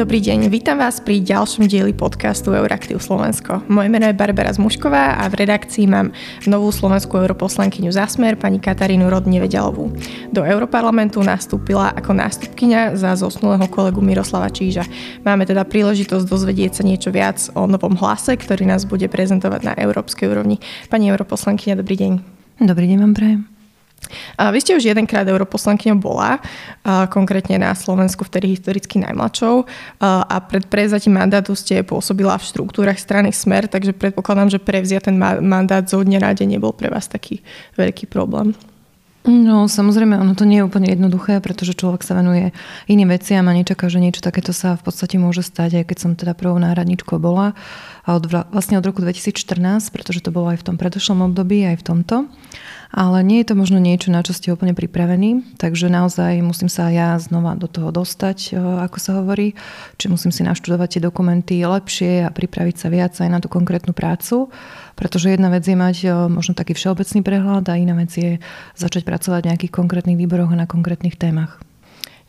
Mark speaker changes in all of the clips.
Speaker 1: Dobrý deň, vítam vás pri ďalšom dieli podcastu Euraktiv Slovensko. Moje meno je Barbara Zmušková a v redakcii mám novú slovenskú europoslankyňu Zasmer, pani Katarínu Rodne Vedelovú. Do Europarlamentu nastúpila ako nástupkyňa za zosnulého kolegu Miroslava Číža. Máme teda príležitosť dozvedieť sa niečo viac o novom hlase, ktorý nás bude prezentovať na európskej úrovni. Pani europoslankyňa, dobrý deň.
Speaker 2: Dobrý deň vám prajem.
Speaker 1: Vy ste už jedenkrát europoslankyňou bola, konkrétne na Slovensku vtedy historicky najmladšou a pred prevzatím mandátu ste pôsobila v štruktúrach strany Smer, takže predpokladám, že prevziať ten mandát zo dňa na deň nebol pre vás taký veľký problém.
Speaker 2: No samozrejme, ono to nie je úplne jednoduché, pretože človek sa venuje iným veciam a nečaká, že niečo takéto sa v podstate môže stať, aj keď som teda prvou náhradničkou bola. A od, vlastne od roku 2014, pretože to bolo aj v tom predošlom období, aj v tomto ale nie je to možno niečo, na čo ste úplne pripravení, takže naozaj musím sa ja znova do toho dostať, e, ako sa hovorí, či musím si naštudovať tie dokumenty lepšie a pripraviť sa viac aj na tú konkrétnu prácu, pretože jedna vec je mať e, možno taký všeobecný prehľad a iná vec je začať pracovať v nejakých konkrétnych výboroch a na konkrétnych témach.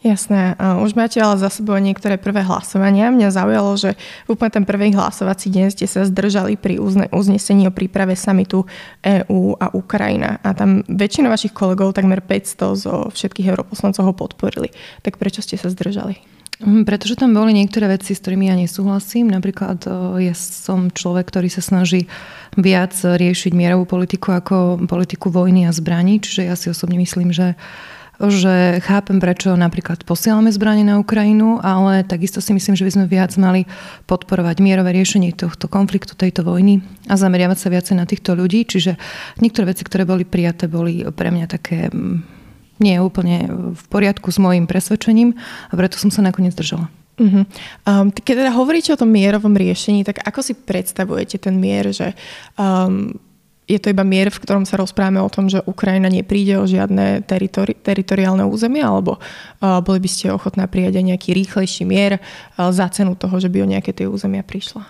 Speaker 1: Jasné. Už máte ale za sebou niektoré prvé hlasovania. Mňa zaujalo, že úplne ten prvý hlasovací deň ste sa zdržali pri uznesení o príprave samitu EÚ a Ukrajina. A tam väčšina vašich kolegov, takmer 500 zo všetkých europoslancov ho podporili. Tak prečo ste sa zdržali?
Speaker 2: Mm, pretože tam boli niektoré veci, s ktorými ja nesúhlasím. Napríklad ja som človek, ktorý sa snaží viac riešiť mierovú politiku ako politiku vojny a zbraní. Čiže ja si osobne myslím, že že chápem, prečo napríklad posielame zbranie na Ukrajinu, ale takisto si myslím, že by sme viac mali podporovať mierové riešenie tohto konfliktu, tejto vojny a zameriavať sa viacej na týchto ľudí. Čiže niektoré veci, ktoré boli prijaté, boli pre mňa také nie úplne v poriadku s môjim presvedčením a preto som sa nakoniec držala.
Speaker 1: Uh-huh. Um, keď teda hovoríte o tom mierovom riešení, tak ako si predstavujete ten mier, že um, je to iba mier, v ktorom sa rozprávame o tom, že Ukrajina nepríde o žiadne teritori- teritoriálne územie, alebo uh, boli by ste ochotná prijať aj nejaký rýchlejší mier uh, za cenu toho, že by o nejaké tie územia prišla?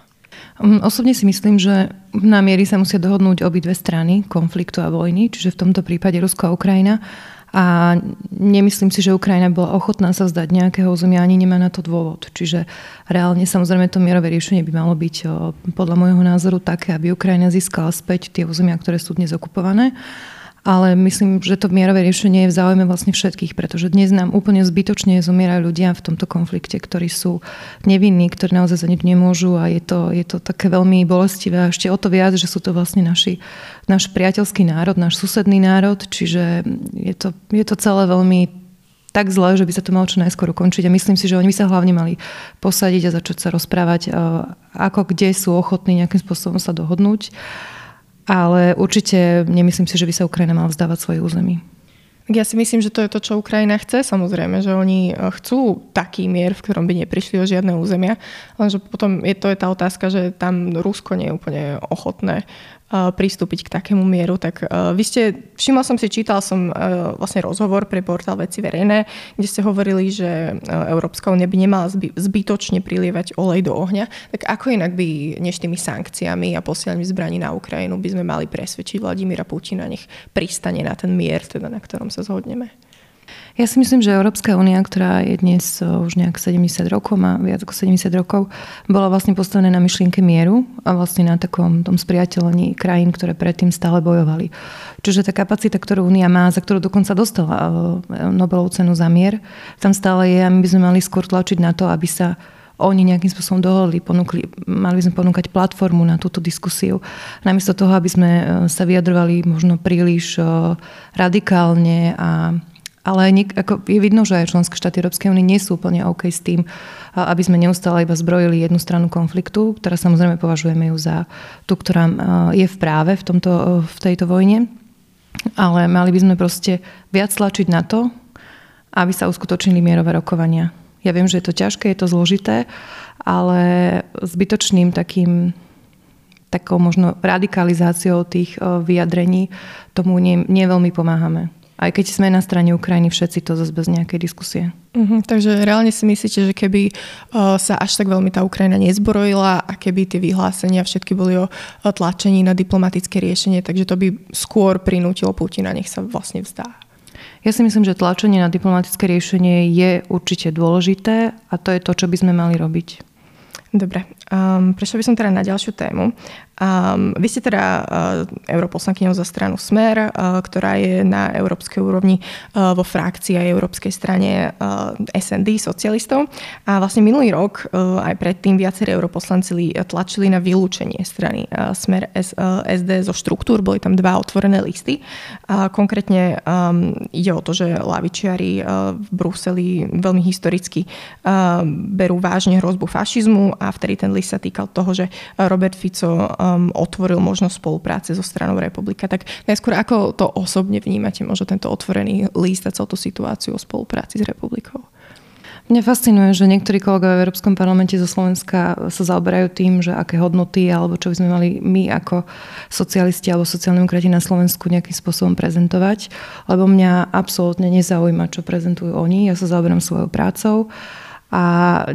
Speaker 2: Mm, osobne si myslím, že na miery sa musia dohodnúť obidve strany konfliktu a vojny, čiže v tomto prípade Rusko a Ukrajina. A nemyslím si, že Ukrajina bola ochotná sa vzdať nejakého územia, ani nemá na to dôvod. Čiže reálne samozrejme to mierové riešenie by malo byť podľa môjho názoru také, aby Ukrajina získala späť tie územia, ktoré sú dnes okupované ale myslím, že to mierové riešenie je v záujme vlastne všetkých, pretože dnes nám úplne zbytočne zomierajú ľudia v tomto konflikte, ktorí sú nevinní, ktorí naozaj za nič nemôžu a je to, je to také veľmi bolestivé a ešte o to viac, že sú to vlastne naši, náš priateľský národ, náš susedný národ, čiže je to, je to celé veľmi tak zle, že by sa to malo čo najskôr ukončiť. A myslím si, že oni by sa hlavne mali posadiť a začať sa rozprávať, ako kde sú ochotní nejakým spôsobom sa dohodnúť ale určite nemyslím si, že by sa Ukrajina mala vzdávať svoje území.
Speaker 1: Ja si myslím, že to je to, čo Ukrajina chce, samozrejme, že oni chcú taký mier, v ktorom by neprišli o žiadne územia, lenže potom je to je tá otázka, že tam Rusko nie je úplne ochotné pristúpiť k takému mieru. Tak vy ste, všimla som si, čítal som vlastne rozhovor pre portál Veci verejné, kde ste hovorili, že Európska únia by nemala zbytočne prilievať olej do ohňa. Tak ako inak by, než tými sankciami a posielaním zbraní na Ukrajinu, by sme mali presvedčiť Vladimíra Putina, nech pristane na ten mier, teda na ktorom sa zhodneme?
Speaker 2: Ja si myslím, že Európska únia, ktorá je dnes už nejak 70 rokov, má viac ako 70 rokov, bola vlastne postavená na myšlienke mieru a vlastne na takom tom spriateľení krajín, ktoré predtým stále bojovali. Čiže tá kapacita, ktorú únia má, za ktorú dokonca dostala Nobelovú cenu za mier, tam stále je a my by sme mali skôr tlačiť na to, aby sa oni nejakým spôsobom dohodli, ponúkli, mali by sme ponúkať platformu na túto diskusiu. Namiesto toho, aby sme sa vyjadrovali možno príliš radikálne a ale nik, ako je vidno, že aj členské štáty Európskej únie nie sú úplne OK s tým, aby sme neustále iba zbrojili jednu stranu konfliktu, ktorá samozrejme považujeme ju za tú, ktorá je v práve v, tomto, v tejto vojne. Ale mali by sme proste viac tlačiť na to, aby sa uskutočnili mierové rokovania. Ja viem, že je to ťažké, je to zložité, ale zbytočným takým takou možno radikalizáciou tých vyjadrení tomu nie, nie veľmi pomáhame aj keď sme na strane Ukrajiny všetci, to zase bez nejakej diskusie.
Speaker 1: Uh-huh, takže reálne si myslíte, že keby uh, sa až tak veľmi tá Ukrajina nezbrojila a keby tie vyhlásenia všetky boli o tlačení na diplomatické riešenie, takže to by skôr prinútilo Putina, nech sa vlastne vzdá.
Speaker 2: Ja si myslím, že tlačenie na diplomatické riešenie je určite dôležité a to je to, čo by sme mali robiť.
Speaker 1: Dobre, um, prešla by som teda na ďalšiu tému. Um, vy ste teda uh, europoslankyňou za stranu Smer, uh, ktorá je na európskej úrovni uh, vo frakcii aj európskej strane uh, SND, socialistov. A vlastne minulý rok, uh, aj predtým viacerí europoslanci tlačili na vylúčenie strany uh, Smer S, uh, SD zo štruktúr. Boli tam dva otvorené listy. Uh, konkrétne um, ide o to, že lavičiari uh, v Bruseli veľmi historicky uh, berú vážne hrozbu fašizmu a vtedy ten list sa týkal toho, že Robert Fico um, otvoril možnosť spolupráce so stranou republika. Tak najskôr ako to osobne vnímate, možno tento otvorený list a celú tú situáciu o spolupráci s republikou?
Speaker 2: Mňa fascinuje, že niektorí kolegovia v Európskom parlamente zo Slovenska sa zaoberajú tým, že aké hodnoty alebo čo by sme mali my ako socialisti alebo sociálni demokrati na Slovensku nejakým spôsobom prezentovať, lebo mňa absolútne nezaujíma, čo prezentujú oni. Ja sa zaoberám svojou prácou a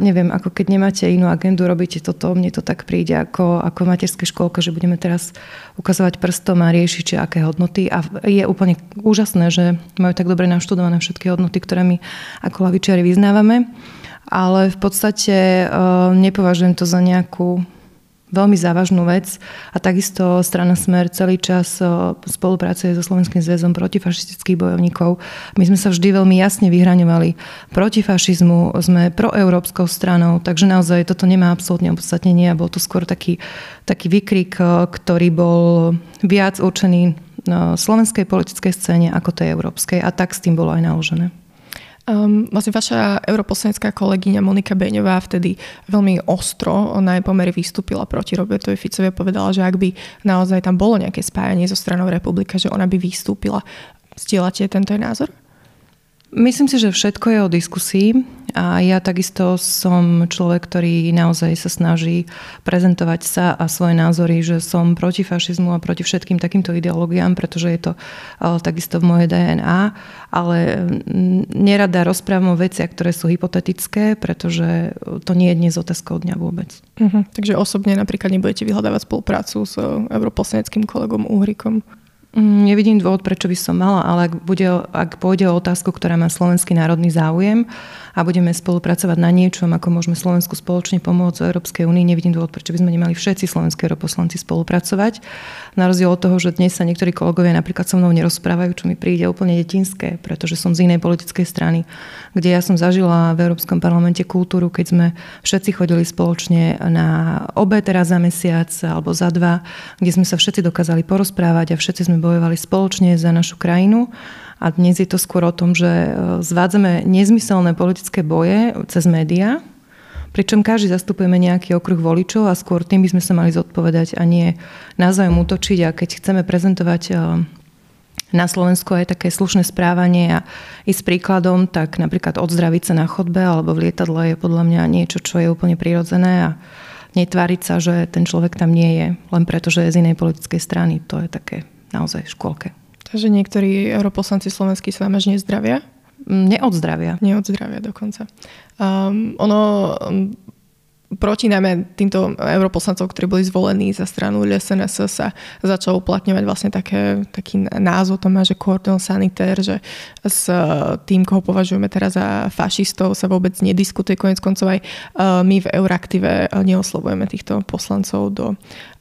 Speaker 2: neviem, ako keď nemáte inú agendu, robíte toto, mne to tak príde ako, ako materská škôlka, že budeme teraz ukazovať prstom a riešiť, či aké hodnoty. A je úplne úžasné, že majú tak dobre naštudované všetky hodnoty, ktoré my ako lavičiari vyznávame. Ale v podstate uh, nepovažujem to za nejakú veľmi závažnú vec a takisto strana Smer celý čas spolupracuje so Slovenským zväzom protifašistických bojovníkov. My sme sa vždy veľmi jasne vyhraňovali proti fašizmu, sme proeurópskou stranou, takže naozaj toto nemá absolútne opodstatnenie a bol to skôr taký, taký výkrik, ktorý bol viac určený slovenskej politickej scéne ako tej európskej a tak s tým bolo aj naložené.
Speaker 1: Um, vlastne vaša europoslanecká kolegyňa Monika Beňová vtedy veľmi ostro na jej pomery vystúpila proti Robertovi Ficovi a povedala, že ak by naozaj tam bolo nejaké spájanie zo stranou republika, že ona by vystúpila. Stielate tento názor?
Speaker 2: Myslím si, že všetko je o diskusii a ja takisto som človek, ktorý naozaj sa snaží prezentovať sa a svoje názory, že som proti fašizmu a proti všetkým takýmto ideológiám, pretože je to takisto v mojej DNA, ale nerada rozprávam o veciach, ktoré sú hypotetické, pretože to nie je dnes otázka dňa vôbec.
Speaker 1: Uh-huh. Takže osobne napríklad nebudete vyhľadávať spoluprácu s europosleneckým kolegom Uhrikom?
Speaker 2: Mm, nevidím dôvod, prečo by som mala, ale ak, bude, ak pôjde o otázku, ktorá má slovenský národný záujem a budeme spolupracovať na niečom, ako môžeme Slovensku spoločne pomôcť v Európskej únii, nevidím dôvod, prečo by sme nemali všetci slovenskí europoslanci spolupracovať. Na rozdiel od toho, že dnes sa niektorí kolegovia napríklad so mnou nerozprávajú, čo mi príde úplne detinské, pretože som z inej politickej strany, kde ja som zažila v Európskom parlamente kultúru, keď sme všetci chodili spoločne na obe teraz za mesiac alebo za dva, kde sme sa všetci dokázali porozprávať a všetci sme bojovali spoločne za našu krajinu. A dnes je to skôr o tom, že e, zvádzame nezmyselné politické boje cez médiá, pričom každý zastupujeme nejaký okruh voličov a skôr tým by sme sa mali zodpovedať a nie navzájom útočiť. A keď chceme prezentovať e, na Slovensku aj také slušné správanie a ísť príkladom, tak napríklad odzdraviť sa na chodbe alebo v lietadle je podľa mňa niečo, čo je úplne prirodzené a netváriť sa, že ten človek tam nie je len preto, že je z inej politickej strany. To je také naozaj škôlke.
Speaker 1: Takže niektorí europoslanci slovenskí sa vám až nezdravia?
Speaker 2: Neodzdravia.
Speaker 1: Neodzdravia dokonca. Um, ono um, proti najmä týmto europoslancov, ktorí boli zvolení za stranu LSNS sa začal uplatňovať vlastne také, taký názov to má, že cordon sanitaire, že s tým, koho považujeme teraz za fašistov, sa vôbec nediskutuje. Konec koncov aj my v Euraktive neoslovujeme týchto poslancov do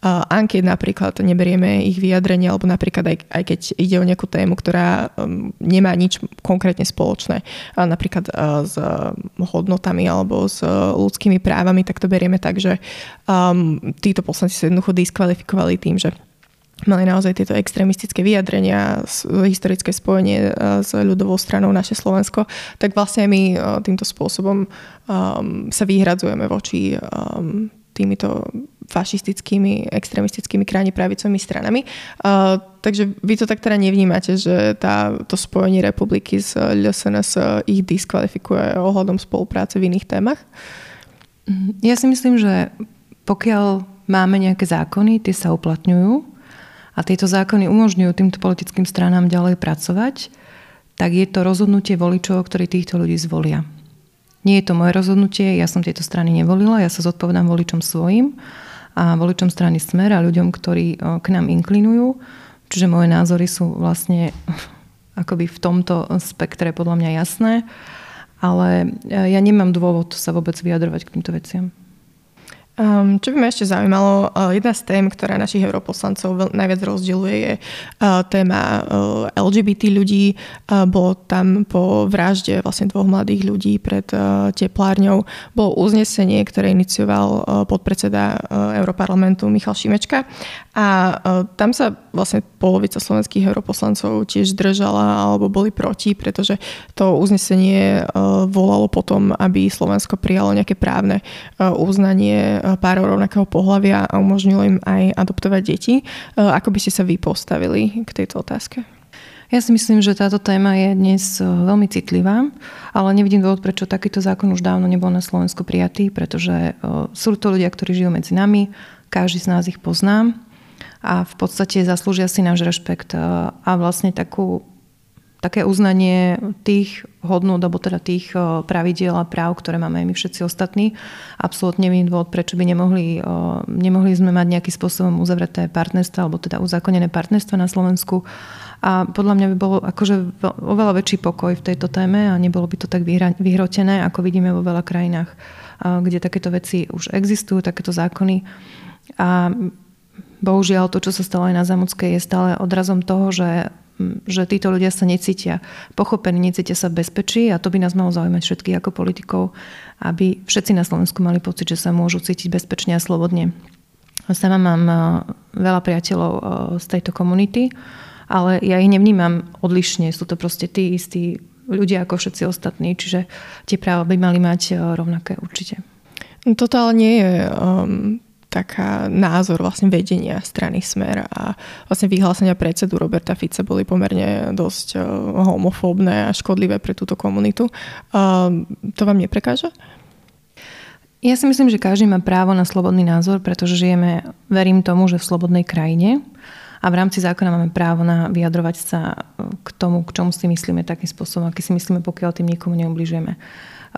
Speaker 1: ankiet napríklad, neberieme ich vyjadrenie, alebo napríklad aj, aj keď ide o nejakú tému, ktorá um, nemá nič konkrétne spoločné, napríklad s hodnotami alebo s ľudskými právami, tak to berieme tak, že um, títo poslanci sa jednoducho diskvalifikovali tým, že mali naozaj tieto extrémistické vyjadrenia, historické spojenie s ľudovou stranou naše Slovensko, tak vlastne my týmto spôsobom um, sa vyhradzujeme voči um, týmito fašistickými, extremistickými krajne pravicovými stranami. Uh, takže vy to tak teda nevnímate, že tá, to spojenie republiky s LSNS ich diskvalifikuje ohľadom spolupráce v iných témach?
Speaker 2: Ja si myslím, že pokiaľ máme nejaké zákony, tie sa uplatňujú a tieto zákony umožňujú týmto politickým stranám ďalej pracovať, tak je to rozhodnutie voličov, ktorí týchto ľudí zvolia. Nie je to moje rozhodnutie, ja som tieto strany nevolila, ja sa zodpovedám voličom svojim a voličom strany Smer a ľuďom, ktorí k nám inklinujú. Čiže moje názory sú vlastne akoby v tomto spektre podľa mňa jasné, ale ja nemám dôvod sa vôbec vyjadrovať k týmto veciam.
Speaker 1: Um, čo by ma ešte zaujímalo, uh, jedna z tém, ktorá našich europoslancov veľ, najviac rozdieluje, je uh, téma uh, LGBT ľudí. Uh, bolo tam po vražde vlastne dvoch mladých ľudí pred uh, teplárňou. Bolo uznesenie, ktoré inicioval uh, podpredseda uh, Europarlamentu Michal Šimečka a uh, tam sa vlastne polovica slovenských europoslancov tiež zdržala alebo boli proti, pretože to uznesenie uh, volalo potom, aby Slovensko prijalo nejaké právne uh, uznanie párov rovnakého pohľavia a umožnilo im aj adoptovať deti. E, ako by ste sa vy postavili k tejto otázke?
Speaker 2: Ja si myslím, že táto téma je dnes e, veľmi citlivá, ale nevidím dôvod, prečo takýto zákon už dávno nebol na Slovensku prijatý, pretože sú to ľudia, ktorí žijú medzi nami, každý z nás ich pozná a v podstate zaslúžia si náš rešpekt a vlastne takú také uznanie tých hodnôt, alebo teda tých pravidiel a práv, ktoré máme aj my všetci ostatní. Absolútne nevím dôvod, prečo by nemohli, nemohli sme mať nejakým spôsobom uzavreté partnerstva, alebo teda uzákonené partnerstva na Slovensku. A podľa mňa by bolo akože oveľa väčší pokoj v tejto téme a nebolo by to tak vyhrotené, ako vidíme vo veľa krajinách, kde takéto veci už existujú, takéto zákony. A bohužiaľ to, čo sa stalo aj na Zamockej, je stále odrazom toho, že že títo ľudia sa necítia pochopení, necítia sa v bezpečí a to by nás malo zaujímať všetkých ako politikov, aby všetci na Slovensku mali pocit, že sa môžu cítiť bezpečne a slobodne. Sama mám e, veľa priateľov e, z tejto komunity, ale ja ich nevnímam odlišne. Sú to proste tí istí ľudia ako všetci ostatní, čiže tie práva by mali mať e, rovnaké určite.
Speaker 1: Toto ale nie je um, taká názor vlastne vedenia strany Smer a vlastne vyhlásenia predsedu Roberta Fica boli pomerne dosť uh, homofóbne a škodlivé pre túto komunitu. Uh, to vám neprekáža?
Speaker 2: Ja si myslím, že každý má právo na slobodný názor, pretože žijeme, verím tomu, že v slobodnej krajine a v rámci zákona máme právo na vyjadrovať sa k tomu, k čomu si myslíme takým spôsobom, aký si myslíme, pokiaľ tým nikomu neubližujeme.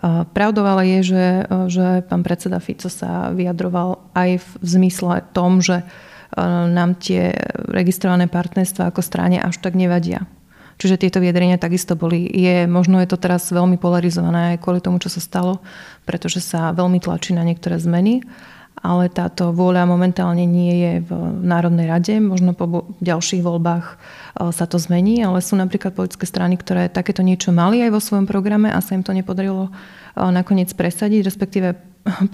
Speaker 2: Pravdou ale je, že, že pán predseda Fico sa vyjadroval aj v zmysle tom, že e, nám tie registrované partnerstva ako strane až tak nevadia. Čiže tieto vyjadrenia takisto boli. Je, možno je to teraz veľmi polarizované aj kvôli tomu, čo sa stalo, pretože sa veľmi tlačí na niektoré zmeny ale táto vôľa momentálne nie je v Národnej rade. Možno po ďalších voľbách e, sa to zmení, ale sú napríklad politické strany, ktoré takéto niečo mali aj vo svojom programe a sa im to nepodarilo e, nakoniec presadiť, respektíve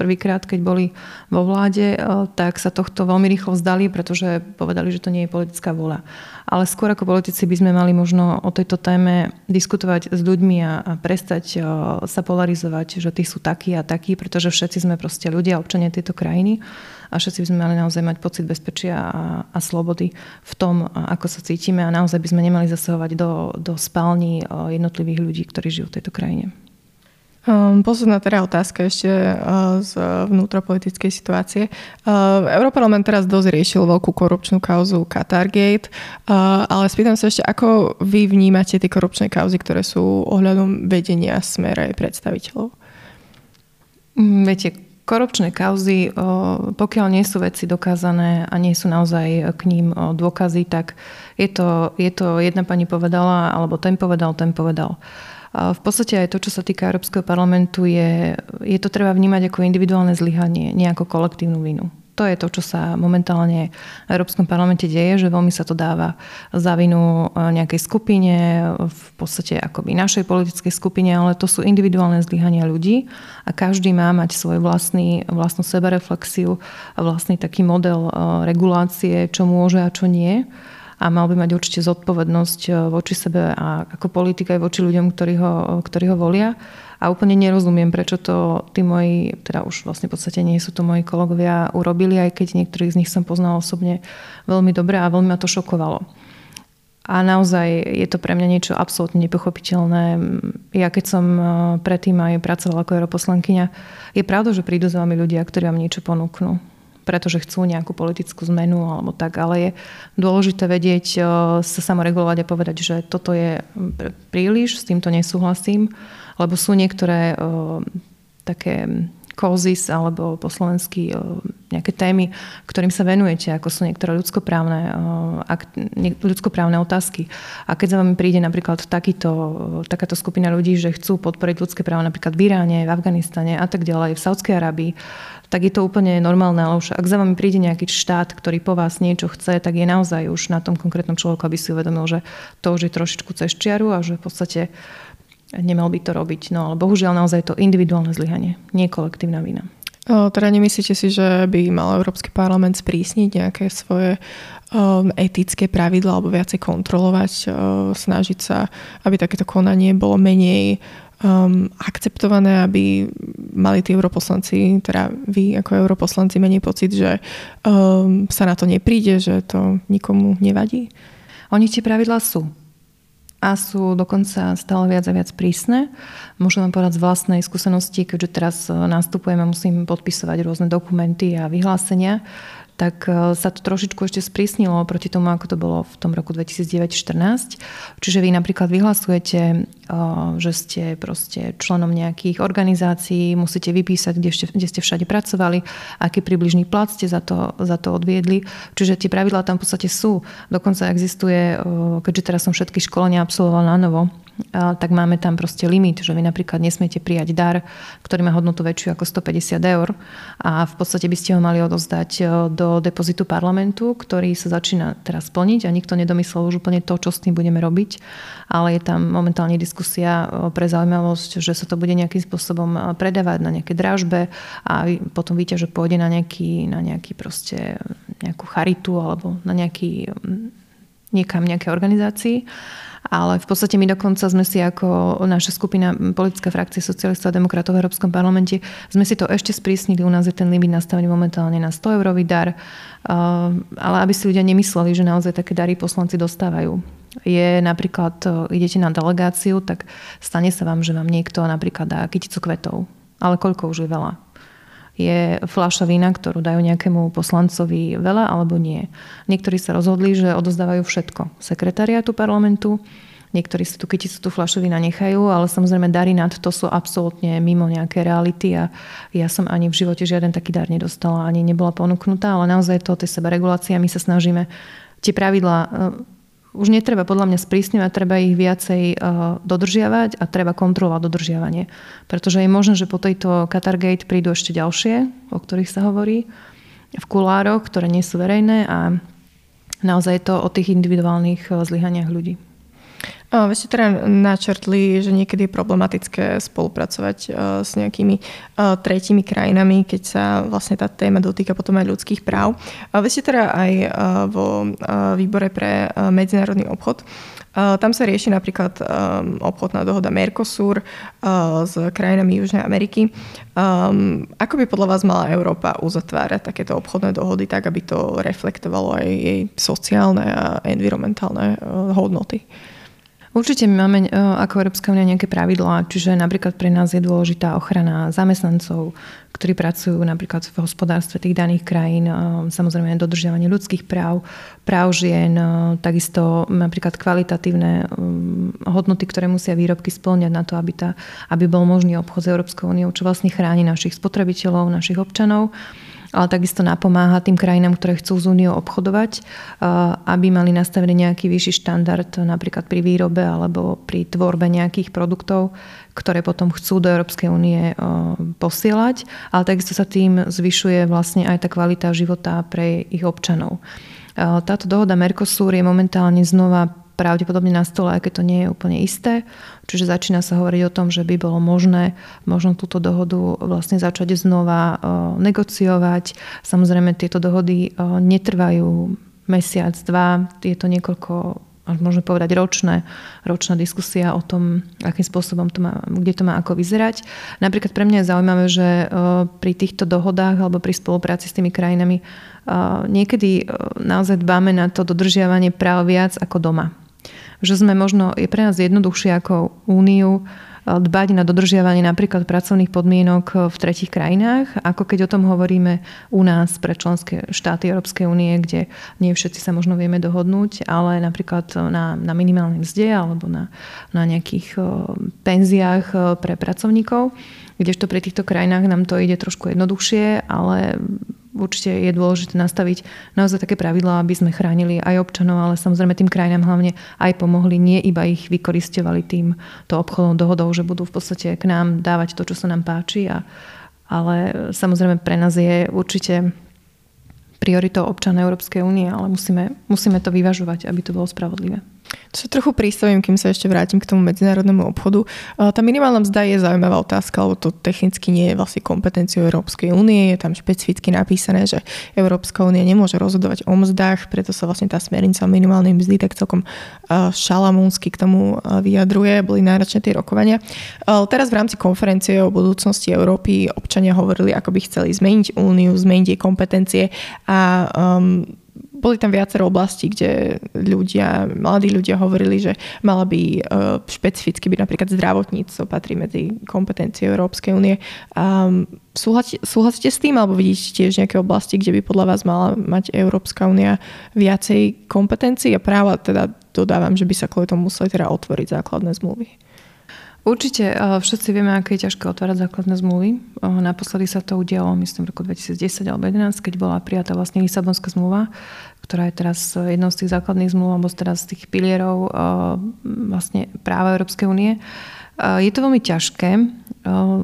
Speaker 2: prvýkrát, keď boli vo vláde, eh, tak sa tohto veľmi rýchlo vzdali, pretože povedali, že to nie je politická vola. Ale skôr ako politici by sme mali možno o tejto téme diskutovať s ľuďmi a, prestať eh, sa polarizovať, že tí sú takí a takí, pretože všetci sme proste ľudia, občania tejto krajiny a všetci by sme mali naozaj mať pocit bezpečia a, a slobody v tom, ako sa cítime a naozaj by sme nemali zasahovať do, do spální eh, jednotlivých ľudí, ktorí žijú v tejto krajine.
Speaker 1: Um, posledná teda otázka ešte uh, z vnútropolitickej situácie. Uh, Európarlament teraz dosť riešil veľkú korupčnú kauzu Qatargate, uh, ale spýtam sa ešte, ako vy vnímate tie korupčné kauzy, ktoré sú ohľadom vedenia smera aj predstaviteľov?
Speaker 2: Mm, viete, korupčné kauzy, pokiaľ nie sú veci dokázané a nie sú naozaj k ním dôkazy, tak je to, je to jedna pani povedala, alebo ten povedal, ten povedal. V podstate aj to, čo sa týka Európskeho parlamentu, je, je to treba vnímať ako individuálne zlyhanie, nie ako kolektívnu vinu. To je to, čo sa momentálne v Európskom parlamente deje, že veľmi sa to dáva za vinu e, nejakej skupine, v podstate akoby našej politickej skupine, ale to sú individuálne zlyhania ľudí a každý má mať svoj vlastný, vlastnú sebereflexiu a vlastný taký model e, regulácie, čo môže a čo nie a mal by mať určite zodpovednosť eh, voči sebe a ako politika aj voči ľuďom, ktorí ho, ktorí ho volia. A úplne nerozumiem, prečo to tí moji, teda už vlastne v podstate nie sú to moji kolegovia, urobili, aj keď niektorých z nich som poznala osobne veľmi dobre a veľmi ma to šokovalo. A naozaj je to pre mňa niečo absolútne nepochopiteľné. Ja keď som eh, predtým aj pracovala ako europoslankyňa, je pravda, že prídu za vami ľudia, ktorí vám niečo ponúknú pretože chcú nejakú politickú zmenu alebo tak, ale je dôležité vedieť e, sa samoregulovať a povedať, že toto je príliš, s týmto nesúhlasím, lebo sú niektoré e, také COSIS alebo po slovensky nejaké témy, ktorým sa venujete, ako sú niektoré ľudskoprávne, ľudskoprávne otázky. A keď za vami príde napríklad takýto, takáto skupina ľudí, že chcú podporiť ľudské práva napríklad v Iráne, v Afganistane a tak ďalej, v Saudskej Arabii, tak je to úplne normálne, ale už ak za vami príde nejaký štát, ktorý po vás niečo chce, tak je naozaj už na tom konkrétnom človeku, aby si uvedomil, že to už je trošičku cez čiaru a že v podstate nemal by to robiť. No ale bohužiaľ naozaj to individuálne zlyhanie, nie kolektívna vina.
Speaker 1: O, teda nemyslíte si, že by mal Európsky parlament sprísniť nejaké svoje um, etické pravidla alebo viacej kontrolovať, uh, snažiť sa, aby takéto konanie bolo menej um, akceptované, aby mali tí europoslanci, teda vy ako europoslanci, menej pocit, že um, sa na to nepríde, že to nikomu nevadí?
Speaker 2: Oni tie pravidlá sú a sú dokonca stále viac a viac prísne. Môžem vám povedať z vlastnej skúsenosti, keďže teraz e, nastupujem a musím podpisovať rôzne dokumenty a vyhlásenia, tak e, sa to trošičku ešte sprísnilo proti tomu, ako to bolo v tom roku 2009-2014. Čiže vy napríklad vyhlasujete, e, že ste proste členom nejakých organizácií, musíte vypísať, kde ste, kde ste všade pracovali, aký približný plat ste za to, za to odviedli. Čiže tie pravidlá tam v podstate sú. Dokonca existuje, e, keďže teraz som všetky školenia absolvovala na novo, tak máme tam proste limit, že vy napríklad nesmiete prijať dar, ktorý má hodnotu väčšiu ako 150 eur. A v podstate by ste ho mali odozdať e, do depozitu parlamentu, ktorý sa začína teraz splniť a nikto nedomyslel už úplne to, čo s tým budeme robiť, ale je tam momentálne diskusia e, pre zaujímavosť, že sa to bude nejakým spôsobom e, predávať na nejaké dražbe a potom víte, že pôjde na nejaký, na nejaký proste nejakú charitu alebo na nejaký niekam nejaké organizácii ale v podstate my dokonca sme si ako naša skupina politická frakcie socialistov a demokratov v Európskom parlamente sme si to ešte sprísnili. U nás je ten limit nastavený momentálne na 100 eurový dar. Ale aby si ľudia nemysleli, že naozaj také dary poslanci dostávajú. Je napríklad, idete na delegáciu, tak stane sa vám, že vám niekto napríklad dá kyticu kvetov. Ale koľko už je veľa? Je fľaša vína, ktorú dajú nejakému poslancovi veľa alebo nie. Niektorí sa rozhodli, že odozdávajú všetko sekretariátu parlamentu, niektorí si tú kyticu, tú fľašu vína nechajú, ale samozrejme dary nad to sú absolútne mimo nejaké reality a ja som ani v živote žiaden taký dar nedostala, ani nebola ponúknutá, ale naozaj to, tej sebaregulácie my sa snažíme tie pravidlá už netreba podľa mňa sprísňovať, treba ich viacej uh, dodržiavať a treba kontrolovať dodržiavanie. Pretože je možné, že po tejto Qatargate prídu ešte ďalšie, o ktorých sa hovorí v kulároch, ktoré nie sú verejné a naozaj je to o tých individuálnych uh, zlyhaniach ľudí.
Speaker 1: Vy ste teda načrtli, že niekedy je problematické spolupracovať e, s nejakými e, tretími krajinami, keď sa vlastne tá téma dotýka potom aj ľudských práv. Vy ste teda aj e, vo výbore pre medzinárodný obchod tam sa rieši napríklad obchodná dohoda Mercosur s krajinami Južnej Ameriky. Ako by podľa vás mala Európa uzatvárať takéto obchodné dohody tak, aby to reflektovalo aj jej sociálne a environmentálne hodnoty?
Speaker 2: Určite my máme e, ako Európska únia nejaké pravidlá, čiže napríklad pre nás je dôležitá ochrana zamestnancov, ktorí pracujú napríklad v hospodárstve tých daných krajín, e, samozrejme dodržiavanie ľudských práv, práv žien, e, takisto napríklad kvalitatívne hodnoty, ktoré musia výrobky splňať na to, aby, tá, aby bol možný obchod s Európskou úniou, čo vlastne chráni našich spotrebiteľov, našich občanov ale takisto napomáha tým krajinám, ktoré chcú z úniou obchodovať, aby mali nastavený nejaký vyšší štandard napríklad pri výrobe alebo pri tvorbe nejakých produktov, ktoré potom chcú do Európskej únie posielať, ale takisto sa tým zvyšuje vlastne aj tá kvalita života pre ich občanov. Táto dohoda Mercosur je momentálne znova pravdepodobne na stole, aj keď to nie je úplne isté. Čiže začína sa hovoriť o tom, že by bolo možné možno túto dohodu vlastne začať znova negociovať. Samozrejme, tieto dohody netrvajú mesiac, dva, je to niekoľko môžeme povedať ročné, ročná diskusia o tom, akým spôsobom to má, kde to má ako vyzerať. Napríklad pre mňa je zaujímavé, že pri týchto dohodách alebo pri spolupráci s tými krajinami niekedy naozaj dbáme na to dodržiavanie práv viac ako doma že sme možno, je pre nás jednoduchšie ako úniu dbať na dodržiavanie napríklad pracovných podmienok v tretich krajinách, ako keď o tom hovoríme u nás pre členské štáty Európskej únie, kde nie všetci sa možno vieme dohodnúť, ale napríklad na, na minimálnej mzde alebo na, na nejakých penziách pre pracovníkov, kdežto pri týchto krajinách nám to ide trošku jednoduchšie, ale určite je dôležité nastaviť naozaj také pravidlá, aby sme chránili aj občanov, ale samozrejme tým krajinám hlavne aj pomohli, nie iba ich vykoristovali tým to obchodnou dohodou, že budú v podstate k nám dávať to, čo sa nám páči. A, ale samozrejme pre nás je určite prioritou občana Európskej únie, ale musíme, musíme to vyvažovať, aby to bolo spravodlivé.
Speaker 1: To sa trochu pristavím, kým sa ešte vrátim k tomu medzinárodnému obchodu. Tá minimálna mzda je zaujímavá otázka, lebo to technicky nie je vlastne kompetenciou Európskej únie. Je tam špecificky napísané, že Európska únia nemôže rozhodovať o mzdách, preto sa vlastne tá smernica minimálnej mzdy tak celkom šalamúnsky k tomu vyjadruje. Boli náročné tie rokovania. Teraz v rámci konferencie o budúcnosti Európy občania hovorili, ako by chceli zmeniť úniu, zmeniť jej kompetencie a um, boli tam viacero oblasti, kde ľudia, mladí ľudia hovorili, že mala by e, špecificky byť napríklad zdravotníctvo, patrí medzi kompetencie Európskej únie. Súhlasíte s tým, alebo vidíte tiež nejaké oblasti, kde by podľa vás mala mať Európska únia viacej kompetencií a práva, teda dodávam, že by sa kvôli tomu museli teda otvoriť základné zmluvy.
Speaker 2: Určite všetci vieme, aké je ťažké otvárať základné zmluvy. Naposledy sa to udialo, myslím, v roku 2010 alebo 2011, keď bola prijatá vlastne Lisabonská zmluva, ktorá je teraz jednou z tých základných zmluv, alebo teraz z tých pilierov vlastne práva Európskej únie. Je to veľmi ťažké.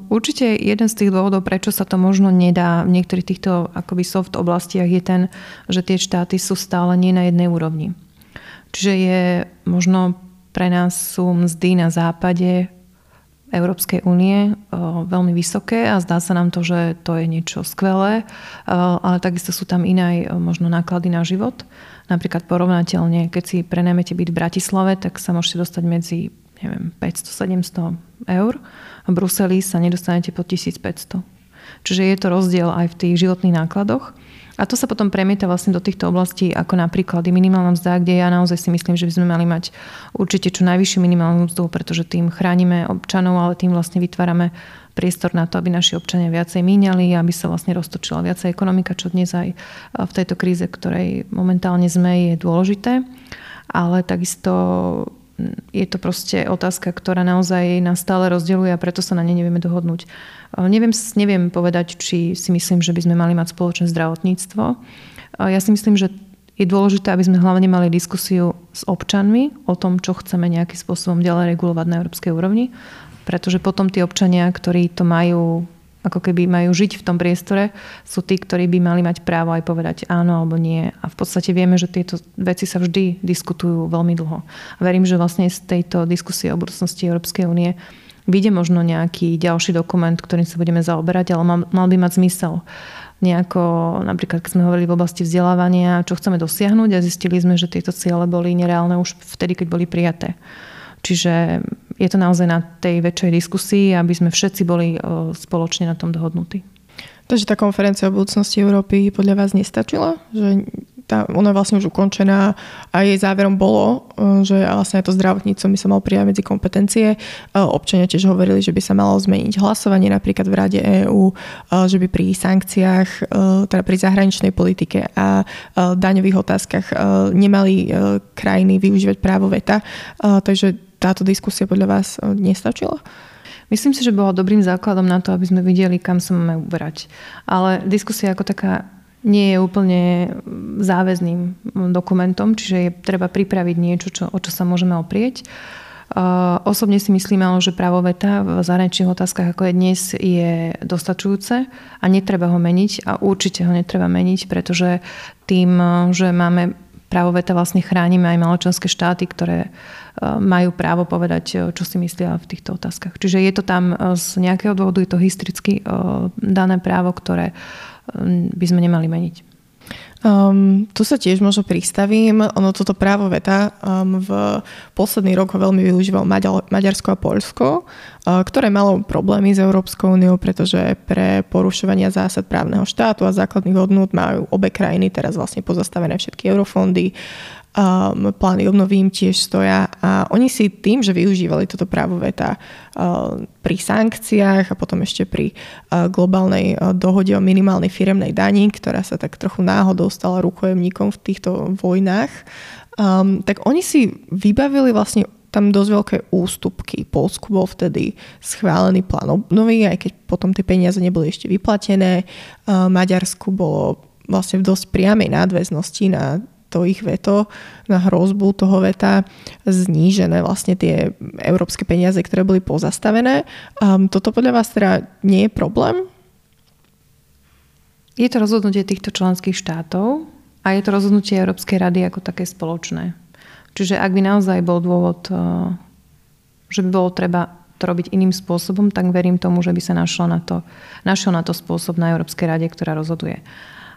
Speaker 2: Určite jeden z tých dôvodov, prečo sa to možno nedá v niektorých týchto akoby soft oblastiach je ten, že tie štáty sú stále nie na jednej úrovni. Čiže je možno pre nás sú mzdy na západe Európskej únie veľmi vysoké a zdá sa nám to, že to je niečo skvelé, ale takisto sú tam iné možno náklady na život. Napríklad porovnateľne, keď si prenajmete byť v Bratislave, tak sa môžete dostať medzi neviem, 500-700 eur. V Bruseli sa nedostanete pod 1500. Čiže je to rozdiel aj v tých životných nákladoch. A to sa potom premieta vlastne do týchto oblastí, ako napríklad minimálna mzda, kde ja naozaj si myslím, že by sme mali mať určite čo najvyššiu minimálnu mzdu, pretože tým chránime občanov, ale tým vlastne vytvárame priestor na to, aby naši občania viacej míňali, aby sa vlastne roztočila viacej ekonomika, čo dnes aj v tejto kríze, ktorej momentálne sme, je dôležité. Ale takisto je to proste otázka, ktorá naozaj nás stále rozdeľuje a preto sa na ne nevieme dohodnúť. Neviem, neviem povedať, či si myslím, že by sme mali mať spoločné zdravotníctvo. Ja si myslím, že je dôležité, aby sme hlavne mali diskusiu s občanmi o tom, čo chceme nejakým spôsobom ďalej regulovať na európskej úrovni, pretože potom tí občania, ktorí to majú ako keby majú žiť v tom priestore, sú tí, ktorí by mali mať právo aj povedať áno alebo nie. A v podstate vieme, že tieto veci sa vždy diskutujú veľmi dlho. A verím, že vlastne z tejto diskusie o budúcnosti Európskej únie vyjde možno nejaký ďalší dokument, ktorým sa budeme zaoberať, ale mal, by mať zmysel. Nejako, napríklad keď sme hovorili v oblasti vzdelávania, čo chceme dosiahnuť a zistili sme, že tieto ciele boli nereálne už vtedy, keď boli prijaté. Čiže je to naozaj na tej väčšej diskusii, aby sme všetci boli spoločne na tom dohodnutí.
Speaker 1: Takže tá konferencia o budúcnosti Európy podľa vás nestačila? Že tá, ona je vlastne už ukončená a jej záverom bolo, že vlastne to zdravotníctvo by sa mal prijať medzi kompetencie. Občania tiež hovorili, že by sa malo zmeniť hlasovanie napríklad v Rade EÚ, že by pri sankciách, teda pri zahraničnej politike a daňových otázkach nemali krajiny využívať právo veta. Takže táto diskusia podľa vás e, nestačila?
Speaker 2: Myslím si, že bola dobrým základom na to, aby sme videli, kam sa máme uberať. Ale diskusia ako taká nie je úplne záväzným dokumentom, čiže je treba pripraviť niečo, čo, o čo sa môžeme oprieť. Uh, osobne si myslím, že právo veta v zahraničných otázkach, ako je dnes, je dostačujúce a netreba ho meniť a určite ho netreba meniť, pretože tým, že máme právo veta vlastne chránime aj maločenské štáty, ktoré e, majú právo povedať, e, čo si myslia v týchto otázkach. Čiže je to tam e, z nejakého dôvodu, je to historicky dané právo, ktoré by sme nemali meniť.
Speaker 1: Um, tu sa tiež možno pristavím. Ono toto právo veta um, v posledný rok ho veľmi využíval Maďar, Maďarsko a Polsko, uh, ktoré malo problémy s Európskou úniou, pretože pre porušovania zásad právneho štátu a základných hodnôt majú obe krajiny teraz vlastne pozastavené všetky eurofondy um, plány obnovy tiež stoja a oni si tým, že využívali toto právo veta uh, pri sankciách a potom ešte pri uh, globálnej uh, dohode o minimálnej firemnej daní, ktorá sa tak trochu náhodou stala rukojemníkom v týchto vojnách, um, tak oni si vybavili vlastne tam dosť veľké ústupky. Polsku bol vtedy schválený plán obnovy, aj keď potom tie peniaze neboli ešte vyplatené. Maďarsku bolo vlastne v dosť priamej nadväznosti na to ich veto, na hrozbu toho veta znížené vlastne tie európske peniaze, ktoré boli pozastavené. Um, toto podľa vás teda nie je problém?
Speaker 2: Je to rozhodnutie týchto členských štátov a je to rozhodnutie Európskej rady ako také spoločné. Čiže ak by naozaj bol dôvod, eh, že by bolo treba to robiť iným spôsobom, tak verím tomu, že by sa našlo na to, našiel na to spôsob na Európskej rade, ktorá rozhoduje.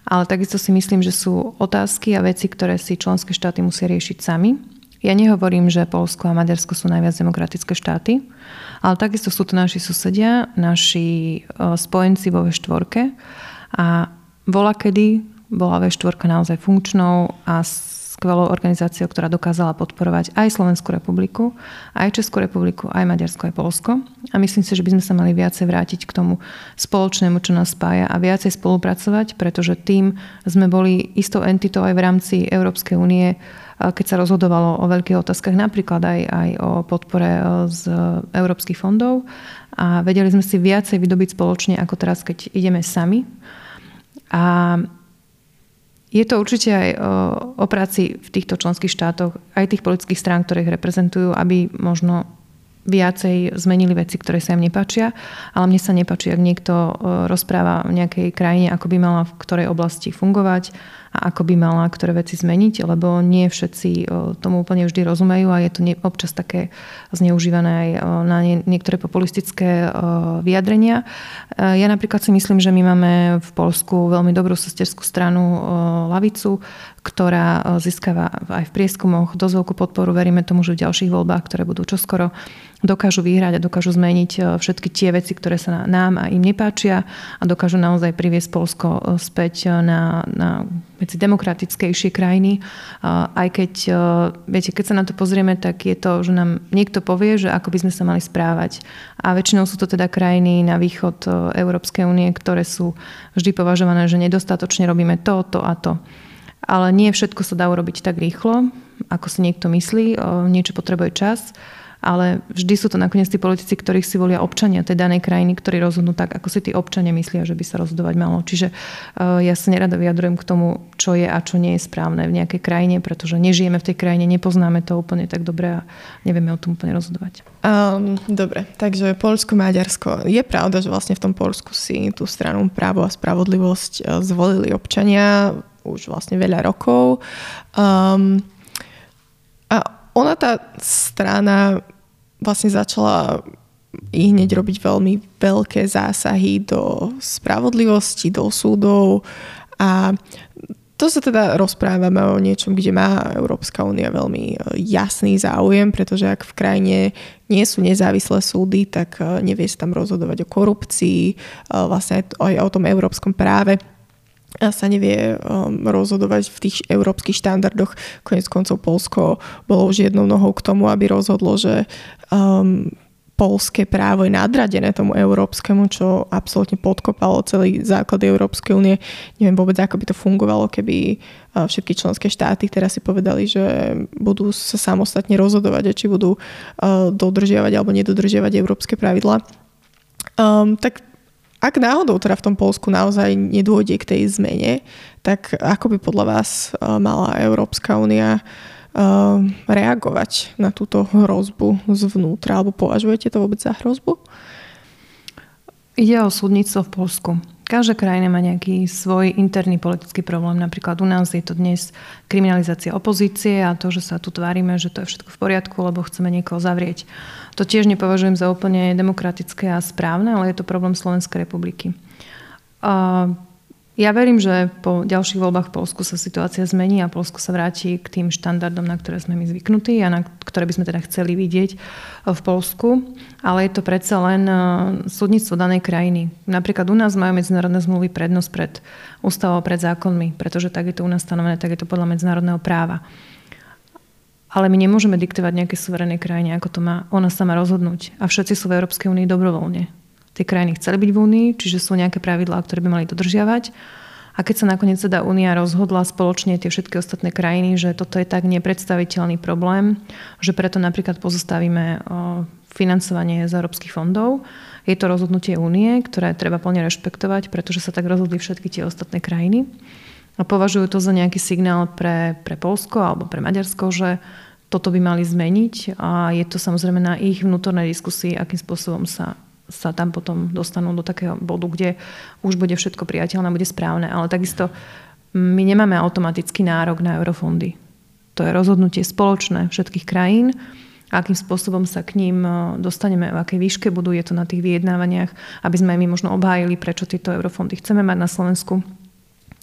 Speaker 2: Ale takisto si myslím, že sú otázky a veci, ktoré si členské štáty musia riešiť sami. Ja nehovorím, že Polsko a Maďarsko sú najviac demokratické štáty, ale takisto sú to naši susedia, naši eh, spojenci vo V4 a bola kedy bola V4 naozaj funkčnou a skvelou organizáciou, ktorá dokázala podporovať aj Slovenskú republiku, aj Českú republiku, aj Maďarsko, aj Polsko. A myslím si, že by sme sa mali viacej vrátiť k tomu spoločnému, čo nás spája a viacej spolupracovať, pretože tým sme boli istou entitou aj v rámci Európskej únie, keď sa rozhodovalo o veľkých otázkach, napríklad aj, aj o podpore e, z európskych fondov. A vedeli sme si viacej vydobiť spoločne, ako teraz, keď ideme sami. A je to určite aj o, o práci v týchto členských štátoch, aj tých politických strán, ktoré ich reprezentujú, aby možno viacej zmenili veci, ktoré sa im nepáčia. Ale mne sa nepáči, ak niekto rozpráva o nejakej krajine, ako by mala v ktorej oblasti fungovať a ako by mala ktoré veci zmeniť, lebo nie všetci tomu úplne vždy rozumejú a je to občas také zneužívané aj na niektoré populistické vyjadrenia. Ja napríklad si myslím, že my máme v Polsku veľmi dobrú sesterskú stranu Lavicu, ktorá získava aj v prieskumoch dosť veľkú podporu. Veríme tomu, že v ďalších voľbách, ktoré budú čoskoro, dokážu vyhrať a dokážu zmeniť e, všetky tie veci, ktoré sa nám a im nepáčia a dokážu naozaj priviesť Polsko e, späť e, na, na veci demokratickejšie krajiny. Aj keď, viete, keď sa na to pozrieme, tak je to, že nám niekto povie, že ako by sme sa mali správať. A väčšinou sú to teda krajiny na východ Európskej únie, ktoré sú vždy považované, že nedostatočne robíme to, to a to. Ale nie všetko sa dá urobiť tak rýchlo, ako si niekto myslí. Niečo potrebuje čas ale vždy sú to nakoniec tí politici, ktorých si volia občania tej danej krajiny, ktorí rozhodnú tak, ako si tí občania myslia, že by sa rozhodovať malo. Čiže uh, ja sa nerada vyjadrujem k tomu, čo je a čo nie je správne v nejakej krajine, pretože nežijeme v tej krajine, nepoznáme to úplne tak dobre a nevieme o tom úplne rozhodovať.
Speaker 1: Um, dobre, takže Polsko, Maďarsko. Je pravda, že vlastne v tom Polsku si tú stranu právo a spravodlivosť e, zvolili občania už vlastne veľa rokov. Um, a ona tá strana vlastne začala i hneď robiť veľmi veľké zásahy do spravodlivosti, do súdov. A to sa teda rozprávame o niečom, kde má Európska únia veľmi e, jasný záujem, pretože ak v krajine nie sú nezávislé súdy, tak e, nevie sa tam rozhodovať o korupcii, e, vlastne aj o tom európskom práve sa nevie um, rozhodovať v tých európskych štandardoch. Konec koncov Polsko bolo už jednou nohou k tomu, aby rozhodlo, že um, polské právo je nadradené tomu európskemu, čo absolútne podkopalo celý základ Európskej únie. Neviem vôbec, ako by to fungovalo, keby uh, všetky členské štáty teraz si povedali, že budú sa samostatne rozhodovať, či budú uh, dodržiavať alebo nedodržiavať európske pravidla. Um, tak ak náhodou teda v tom Polsku naozaj nedôjde k tej zmene, tak ako by podľa vás eh, mala Európska únia eh, reagovať na túto hrozbu zvnútra? Alebo považujete to vôbec za hrozbu?
Speaker 2: Ide o súdnictvo v Polsku. Každá krajina má nejaký svoj interný politický problém. Napríklad u nás je to dnes kriminalizácia opozície a to, že sa tu tvárime, že to je všetko v poriadku, lebo chceme niekoho zavrieť. To tiež nepovažujem za úplne demokratické a správne, ale je to problém Slovenskej republiky. Ja verím, že po ďalších voľbách v Polsku sa situácia zmení a Polsko sa vráti k tým štandardom, na ktoré sme my zvyknutí a na ktoré by sme teda chceli vidieť v Polsku. Ale je to predsa len e, súdnictvo danej krajiny. Napríklad u nás majú medzinárodné zmluvy prednosť pred ústavou, pred zákonmi, pretože tak je to u nás stanovené, tak je to podľa medzinárodného práva. Ale my nemôžeme diktovať nejaké suverené krajine, ako to má ona sama rozhodnúť. A všetci sú v Európskej únii dobrovoľne. Tie krajiny chceli byť v únii, čiže sú nejaké pravidlá, ktoré by mali dodržiavať. A keď sa nakoniec teda Únia rozhodla spoločne tie všetky ostatné krajiny, že toto je tak nepredstaviteľný problém, že preto napríklad pozostavíme financovanie z európskych fondov, je to rozhodnutie únie, ktoré treba plne rešpektovať, pretože sa tak rozhodli všetky tie ostatné krajiny. A považujú to za nejaký signál pre, pre Polsko alebo pre Maďarsko, že toto by mali zmeniť a je to samozrejme na ich vnútornej diskusii, akým spôsobom sa sa tam potom dostanú do takého bodu, kde už bude všetko priateľné, bude správne. Ale takisto my nemáme automatický nárok na eurofondy. To je rozhodnutie spoločné všetkých krajín. Akým spôsobom sa k ním e, dostaneme, v akej výške budú, je to na tých vyjednávaniach, aby sme my možno obhájili, prečo tieto eurofondy chceme mať na Slovensku.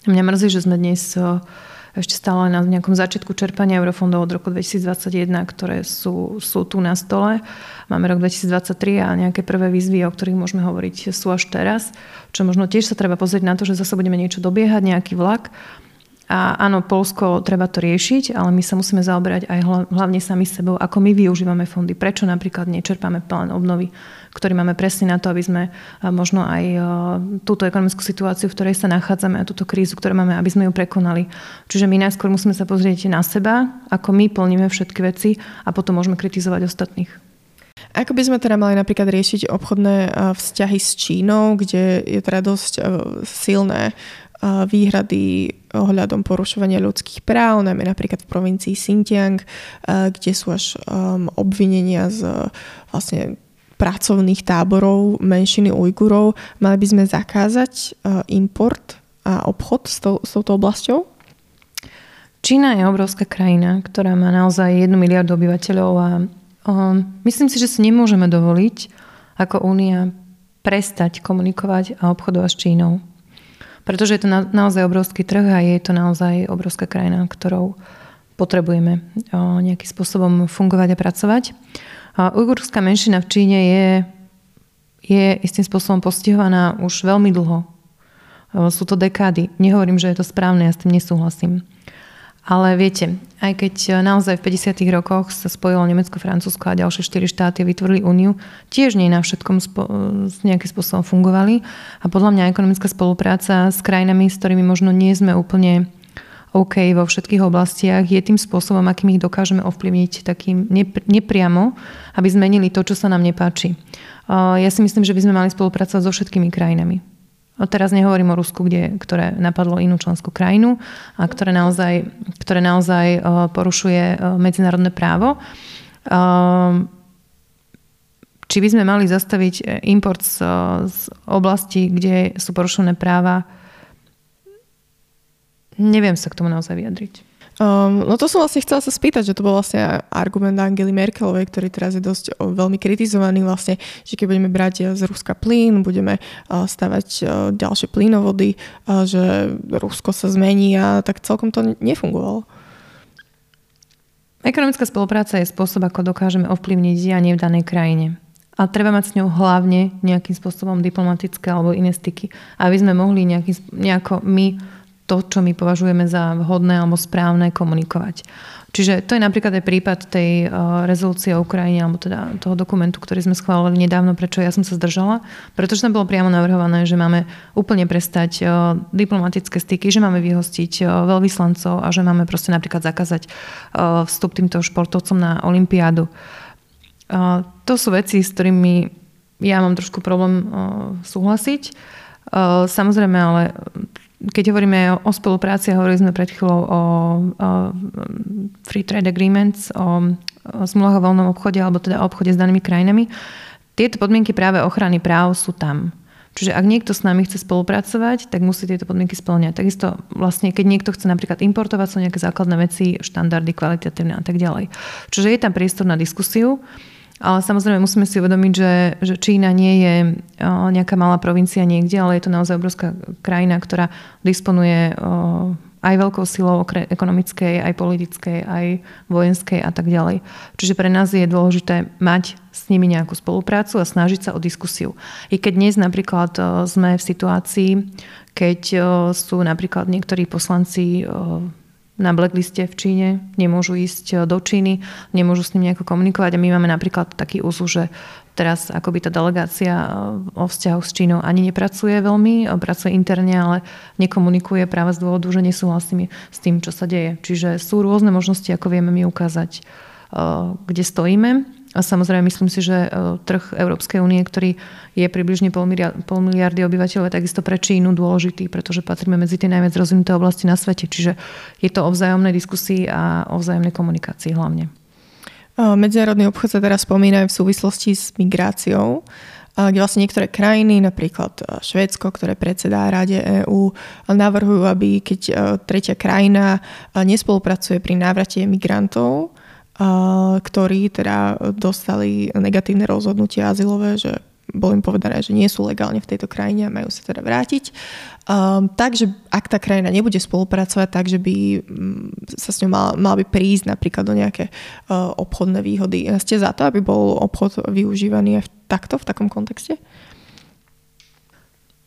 Speaker 2: Mňa mrzí, že sme dnes e, ešte stále na nejakom začiatku čerpania eurofondov od roku 2021, ktoré sú, sú tu na stole. Máme rok 2023 a nejaké prvé výzvy, o ktorých môžeme hovoriť, sú až teraz. Čo možno tiež sa treba pozrieť na to, že zase budeme niečo dobiehať, nejaký vlak. A áno, Polsko treba to riešiť, ale my sa musíme zaoberať aj hlavne sami sebou, ako my využívame fondy. Prečo napríklad nečerpáme plán obnovy ktorý máme presne na to, aby sme možno aj túto ekonomickú situáciu, v ktorej sa nachádzame a túto krízu, ktorú máme, aby sme ju prekonali. Čiže my najskôr musíme sa pozrieť na seba, ako my plníme všetky veci a potom môžeme kritizovať ostatných.
Speaker 1: Ako by sme teda mali napríklad riešiť obchodné vzťahy s Čínou, kde je teda dosť silné výhrady ohľadom porušovania ľudských práv, najmä napríklad v provincii Xinjiang, kde sú až obvinenia z vlastne pracovných táborov menšiny Ujgurov, mali by sme zakázať import a obchod s, to, s touto oblasťou?
Speaker 2: Čína je obrovská krajina, ktorá má naozaj 1 miliardu obyvateľov a um, myslím si, že si nemôžeme dovoliť ako únia prestať komunikovať a obchodovať s Čínou. Pretože je to na, naozaj obrovský trh a je to naozaj obrovská krajina, ktorou potrebujeme o, nejakým spôsobom fungovať a pracovať. A ujgurská menšina v Číne je, je istým spôsobom postihovaná už veľmi dlho. Sú to dekády. Nehovorím, že je to správne, ja s tým nesúhlasím. Ale viete, aj keď naozaj v 50. rokoch sa spojilo Nemecko, Francúzsko a ďalšie štyri štáty vytvorili úniu, tiež nie na všetkom spo- nejakým spôsobom fungovali. A podľa mňa ekonomická spolupráca s krajinami, s ktorými možno nie sme úplne OK vo všetkých oblastiach, je tým spôsobom, akým ich dokážeme ovplyvniť takým nepriamo, aby zmenili to, čo sa nám nepáči. Ja si myslím, že by sme mali spolupracovať so všetkými krajinami. Teraz nehovorím o Rusku, kde, ktoré napadlo inú členskú krajinu a ktoré naozaj, ktoré naozaj porušuje medzinárodné právo. Či by sme mali zastaviť e, import z, z oblasti, kde sú porušené práva, neviem sa k tomu naozaj vyjadriť.
Speaker 1: Um, no to som vlastne chcela sa spýtať, že to bol vlastne argument Angely Merkelovej, ktorý teraz je dosť o, veľmi kritizovaný vlastne, že keď budeme brať e, z Ruska plyn, budeme uh, stavať uh, ďalšie plynovody, uh, že Rusko sa zmení a tak celkom to nefungovalo.
Speaker 2: Ekonomická spolupráca je spôsob, ako dokážeme ovplyvniť dianie v danej krajine. A treba mať s ňou hlavne nejakým spôsobom diplomatické alebo iné styky, aby sme mohli nejaký, nejako my to, čo my považujeme za vhodné alebo správne komunikovať. Čiže to je napríklad aj prípad tej uh, rezolúcie o Ukrajine, alebo teda toho dokumentu, ktorý sme schválili nedávno, prečo ja som sa zdržala. Pretože tam bolo priamo navrhované, že máme úplne prestať uh, diplomatické styky, že máme vyhostiť uh, veľvyslancov a že máme proste napríklad zakázať vstup týmto športovcom na Olympiádu. To sú veci, s ktorými ja mám trošku problém súhlasiť. Samozrejme, ale keď hovoríme o spolupráci, hovorili sme pred chvíľou o, o free trade agreements, o, o zmluvách o voľnom obchode alebo teda o obchode s danými krajinami, tieto podmienky práve ochrany práv sú tam. Čiže ak niekto s nami chce spolupracovať, tak musí tieto podmienky splňať. Takisto vlastne, keď niekto chce napríklad importovať, sú nejaké základné veci, štandardy, kvalitatívne a tak ďalej. Čiže je tam priestor na diskusiu. Ale samozrejme musíme si uvedomiť, že, že Čína nie je nejaká malá provincia niekde, ale je to naozaj obrovská krajina, ktorá disponuje aj veľkou silou ekonomickej, aj politickej, aj vojenskej a tak ďalej. Čiže pre nás je dôležité mať s nimi nejakú spoluprácu a snažiť sa o diskusiu. I keď dnes napríklad sme v situácii, keď sú napríklad niektorí poslanci na blackliste v Číne, nemôžu ísť do Číny, nemôžu s ním nejako komunikovať a my máme napríklad taký úzu, že teraz akoby tá delegácia o vzťahu s Čínou ani nepracuje veľmi, pracuje interne, ale nekomunikuje práve z dôvodu, že nesúhlasí s tým, čo sa deje. Čiže sú rôzne možnosti, ako vieme my ukázať, kde stojíme a samozrejme myslím si, že e, trh Európskej únie, ktorý je približne pol, miliardy, pol miliardy obyvateľov, je takisto pre Čínu dôležitý, pretože patríme medzi tie najviac rozvinuté oblasti na svete. Čiže je to o vzájomnej diskusii a o vzájomnej komunikácii hlavne. E,
Speaker 1: medzinárodný obchod sa teraz spomína v súvislosti s migráciou e, kde vlastne niektoré krajiny, napríklad Švédsko, ktoré predsedá Rade EÚ, navrhujú, aby keď tretia krajina nespolupracuje pri návrate migrantov, ktorí teda dostali negatívne rozhodnutie azylové, že bolo im povedané, že nie sú legálne v tejto krajine a majú sa teda vrátiť. Um, takže ak tá krajina nebude spolupracovať, takže by um, sa s ňou mal, mal by prísť napríklad do nejaké uh, obchodné výhody. Ste za to, aby bol obchod využívaný aj v, takto, v takom kontexte?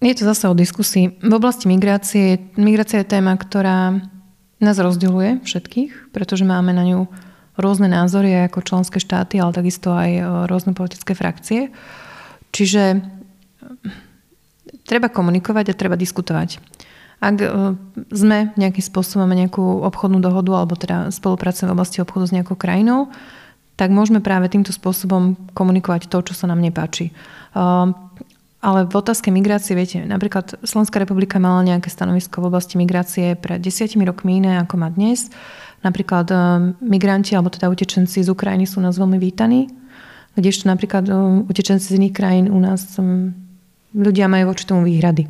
Speaker 2: Je to zase o diskusii. V oblasti migrácie, migrácia je téma, ktorá nás rozdeľuje všetkých, pretože máme na ňu rôzne názory ako členské štáty, ale takisto aj e, rôzne politické frakcie. Čiže e, treba komunikovať a treba diskutovať. Ak e, sme nejakým spôsobom nejakú obchodnú dohodu alebo teda spolupracujeme v oblasti obchodu s nejakou krajinou, tak môžeme práve týmto spôsobom komunikovať to, čo sa nám nepáči. Ale v otázke migrácie, viete, napríklad Slovenská republika mala nejaké stanovisko v oblasti migrácie pred desiatimi rokmi iné, ako má dnes. Napríklad eh, migranti alebo teda utečenci z Ukrajiny sú nás veľmi vítaní, kdežto napríklad eh, utečenci z iných krajín u nás mm, ľudia majú voči tomu výhrady.